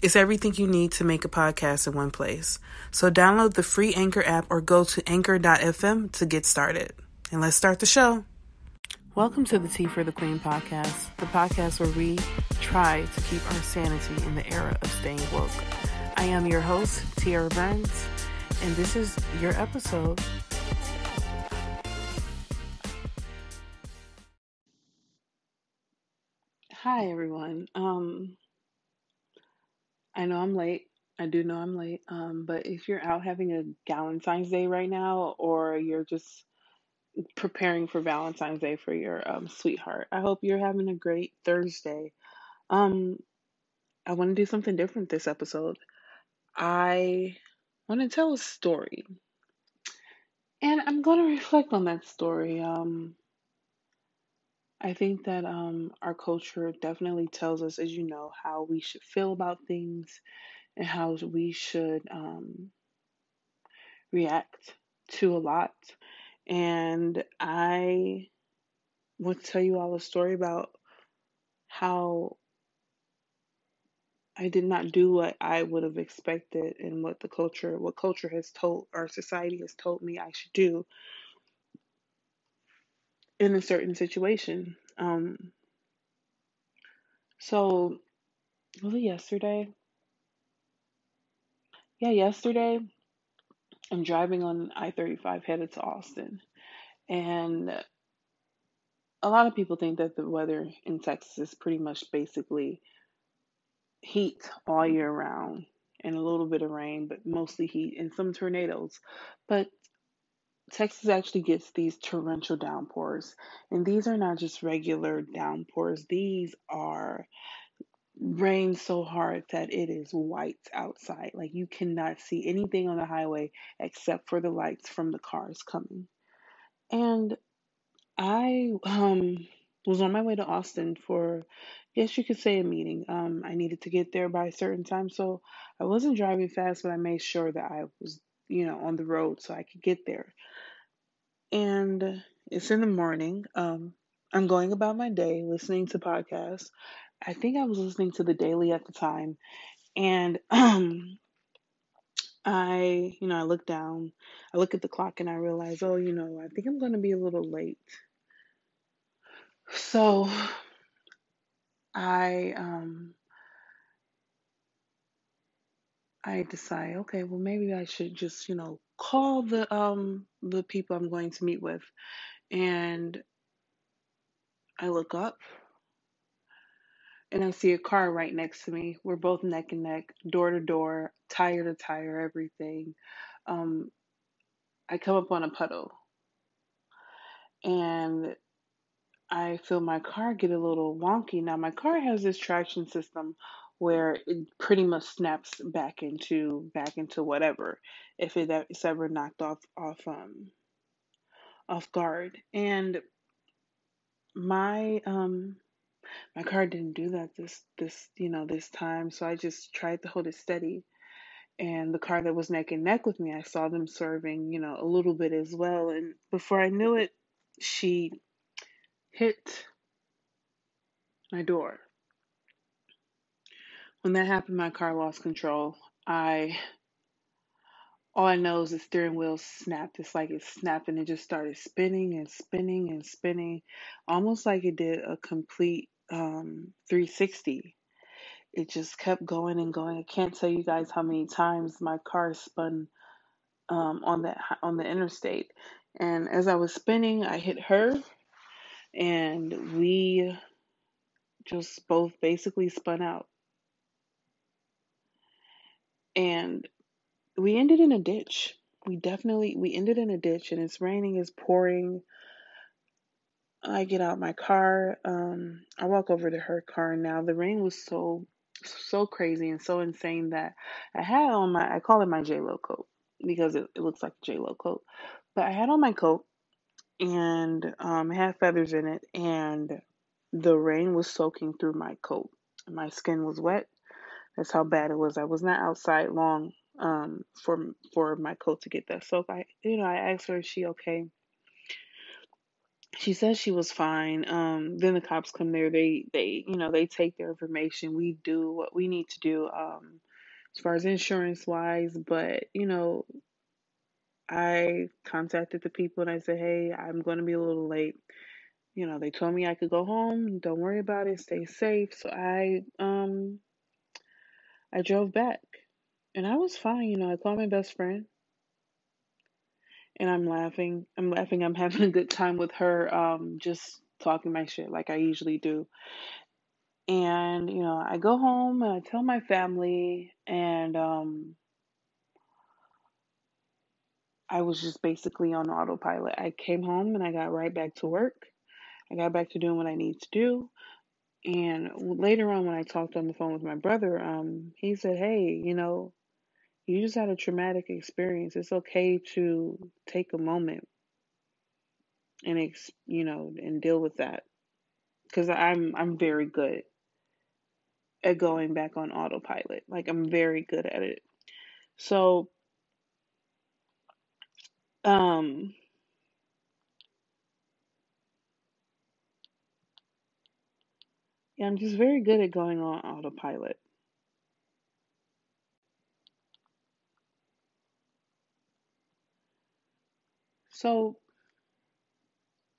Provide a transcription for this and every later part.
It's everything you need to make a podcast in one place. So download the free Anchor app or go to anchor.fm to get started. And let's start the show. Welcome to the Tea for the Queen podcast, the podcast where we try to keep our sanity in the era of staying woke. I am your host, Tiara Burns, and this is your episode. Hi everyone. Um I know I'm late. I do know I'm late. Um, but if you're out having a Valentine's Day right now, or you're just preparing for Valentine's Day for your um, sweetheart, I hope you're having a great Thursday. Um, I want to do something different this episode. I want to tell a story, and I'm going to reflect on that story. Um, I think that um, our culture definitely tells us, as you know, how we should feel about things and how we should um, react to a lot. And I want to tell you all a story about how I did not do what I would have expected and what the culture, what culture has told, our society has told me I should do in a certain situation. Um, so was it yesterday? Yeah, yesterday I'm driving on I 35 headed to Austin. And a lot of people think that the weather in Texas is pretty much basically heat all year round and a little bit of rain, but mostly heat and some tornadoes. But Texas actually gets these torrential downpours. And these are not just regular downpours, these are rain so hard that it is white outside. Like you cannot see anything on the highway except for the lights from the cars coming. And I um was on my way to Austin for yes, you could say a meeting. Um I needed to get there by a certain time, so I wasn't driving fast, but I made sure that I was, you know, on the road so I could get there. And it's in the morning. Um I'm going about my day listening to podcasts. I think I was listening to the Daily at the time, and um, I, you know, I look down, I look at the clock, and I realize, oh, you know, I think I'm going to be a little late. So I, um, I decide, okay, well, maybe I should just, you know, call the um the people I'm going to meet with, and I look up and I see a car right next to me. We're both neck and neck, door to door, tire to tire, everything. Um, I come up on a puddle and I feel my car get a little wonky. Now, my car has this traction system where it pretty much snaps back into back into whatever if it it's ever knocked off off um off guard. And my um my car didn't do that this this you know this time, so I just tried to hold it steady. And the car that was neck and neck with me, I saw them serving, you know, a little bit as well. And before I knew it, she hit my door. When that happened, my car lost control. I all I know is the steering wheel snapped. It's like it snapped and it just started spinning and spinning and spinning, almost like it did a complete um, 360. it just kept going and going. I can't tell you guys how many times my car spun um, on that on the interstate, and as I was spinning, I hit her, and we just both basically spun out, and we ended in a ditch. We definitely we ended in a ditch, and it's raining, it's pouring. I get out my car. Um, I walk over to her car now. The rain was so so crazy and so insane that I had on my I call it my J Lo coat because it, it looks like a J Lo coat. But I had on my coat and um, had feathers in it, and the rain was soaking through my coat. My skin was wet. That's how bad it was. I was not outside long um, for for my coat to get that soak. I you know I asked her, is she okay? She says she was fine. Um, then the cops come there. They they you know they take their information. We do what we need to do um, as far as insurance wise. But you know I contacted the people and I said, hey, I'm going to be a little late. You know, they told me I could go home. Don't worry about it. Stay safe. So I um I drove back, and I was fine. You know, I called my best friend, and I'm laughing. I'm laughing. I'm having a good time with her. Um, just talking my shit like I usually do. And you know, I go home and I tell my family, and um, I was just basically on autopilot. I came home and I got right back to work. I got back to doing what I need to do. And later on, when I talked on the phone with my brother, um, he said, "Hey, you know, you just had a traumatic experience. It's okay to take a moment and ex- you know and deal with that because I'm I'm very good at going back on autopilot. Like I'm very good at it. So, um, yeah, I'm just very good at going on autopilot. So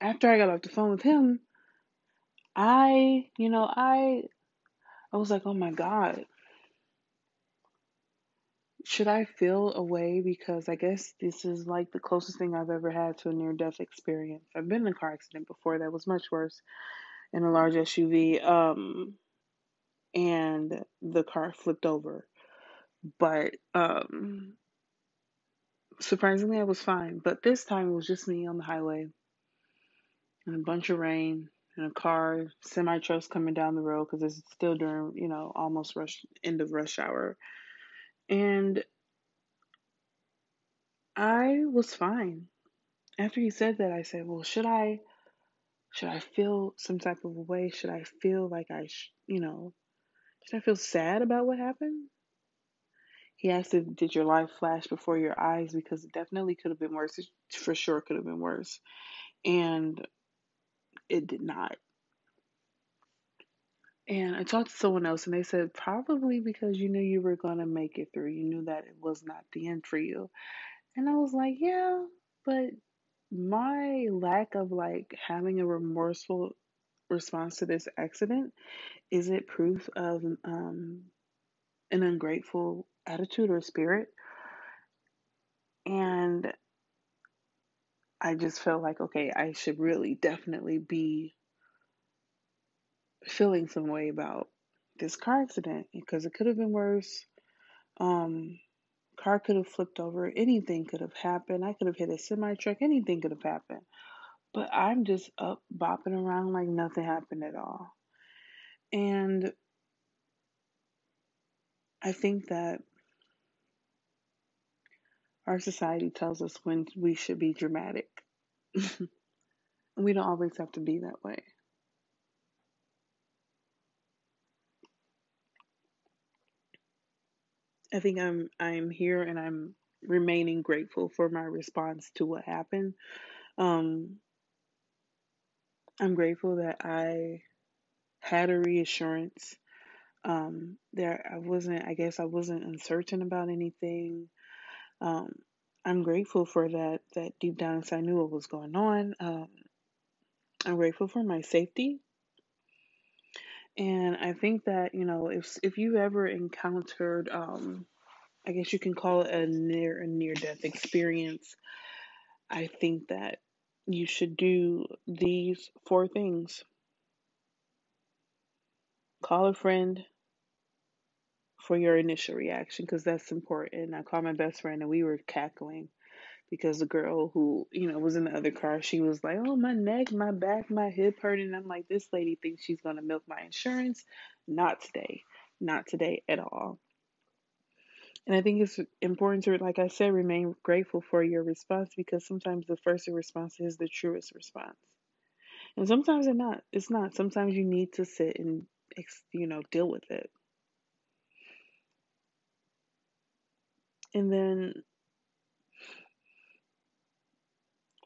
after I got off the phone with him, I, you know, I I was like, "Oh my god, should I feel a way because I guess this is like the closest thing I've ever had to a near death experience. I've been in a car accident before that was much worse in a large SUV um and the car flipped over. But um surprisingly I was fine, but this time it was just me on the highway and a bunch of rain and a car semi trucks coming down the road because it's still during, you know, almost rush end of rush hour. And I was fine. After he said that, I said, "Well, should I should I feel some type of way? Should I feel like I, sh- you know, should I feel sad about what happened?" He asked, if, "Did your life flash before your eyes? Because it definitely could have been worse. It for sure could have been worse, and it did not." And I talked to someone else, and they said probably because you knew you were gonna make it through. You knew that it was not the end for you. And I was like, yeah, but my lack of like having a remorseful response to this accident is it proof of um, an ungrateful attitude or spirit? And I just felt like, okay, I should really definitely be feeling some way about this car accident because it could have been worse. Um, car could have flipped over. Anything could have happened. I could have hit a semi truck. Anything could have happened. But I'm just up bopping around like nothing happened at all. And I think that our society tells us when we should be dramatic. we don't always have to be that way. I think I'm I'm here and I'm remaining grateful for my response to what happened. Um, I'm grateful that I had a reassurance. Um, there I wasn't I guess I wasn't uncertain about anything. Um, I'm grateful for that that deep down I knew what was going on. Um, I'm grateful for my safety. And I think that, you know, if if you've ever encountered um I guess you can call it a near a near death experience, I think that you should do these four things. Call a friend for your initial reaction because that's important. I called my best friend and we were cackling because the girl who, you know, was in the other car, she was like, Oh, my neck, my back, my hip hurting. I'm like, This lady thinks she's going to milk my insurance. Not today. Not today at all. And I think it's important to, like I said, remain grateful for your response because sometimes the first response is the truest response. And sometimes it's not. It's not. Sometimes you need to sit and, you know, deal with it. And then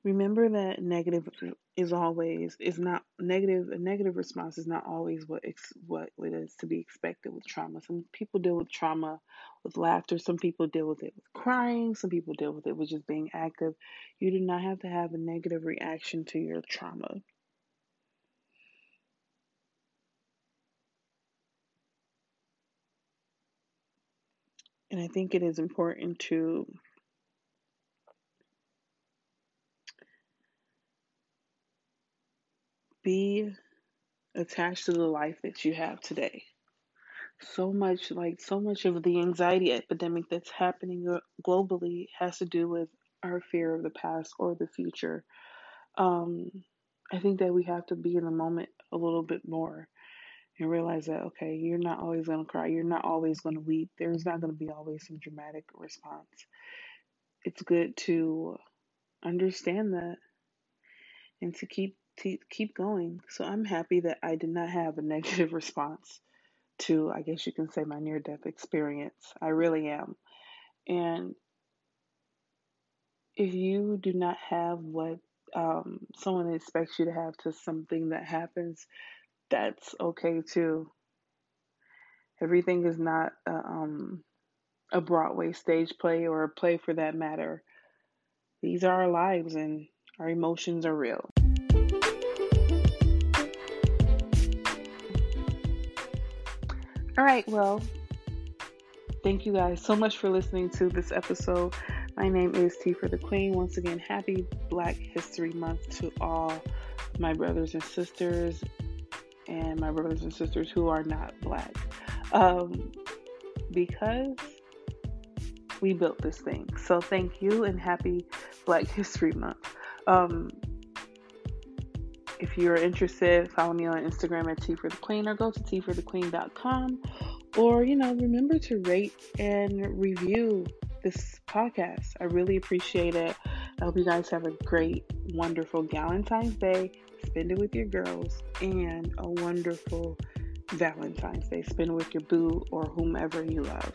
remember that negative is always is not negative a negative response is not always what ex, what is to be expected with trauma. Some people deal with trauma with laughter. Some people deal with it with crying. Some people deal with it with just being active. You do not have to have a negative reaction to your trauma. And i think it is important to be attached to the life that you have today. So much, like, so much of the anxiety epidemic that's happening globally has to do with our fear of the past or the future. Um, I think that we have to be in the moment a little bit more and realize that, okay, you're not always going to cry. You're not always going to weep. There's not going to be always some dramatic response. It's good to understand that and to keep keep going. So I'm happy that I did not have a negative response to, I guess you can say, my near death experience. I really am. And if you do not have what um, someone expects you to have to something that happens, that's okay too. Everything is not a, um, a Broadway stage play or a play for that matter. These are our lives and our emotions are real. All right, well, thank you guys so much for listening to this episode. My name is Tea for the Queen. Once again, happy Black History Month to all my brothers and sisters and my brothers and sisters who are not black. Um, because we built this thing. So thank you and happy Black History Month. Um, if you're interested, follow me on Instagram at Tea for the Queen or go to teaforthequeen.com. Or, you know, remember to rate and review this podcast. I really appreciate it. I hope you guys have a great, wonderful Valentine's Day. Spend it with your girls and a wonderful Valentine's Day. Spend it with your boo or whomever you love.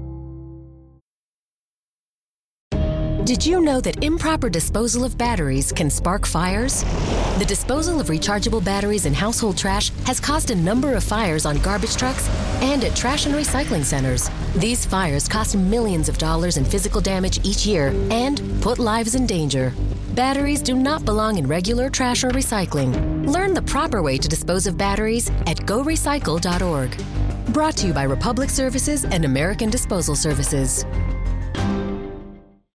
Did you know that improper disposal of batteries can spark fires? The disposal of rechargeable batteries in household trash has caused a number of fires on garbage trucks and at trash and recycling centers. These fires cost millions of dollars in physical damage each year and put lives in danger. Batteries do not belong in regular trash or recycling. Learn the proper way to dispose of batteries at gorecycle.org. Brought to you by Republic Services and American Disposal Services.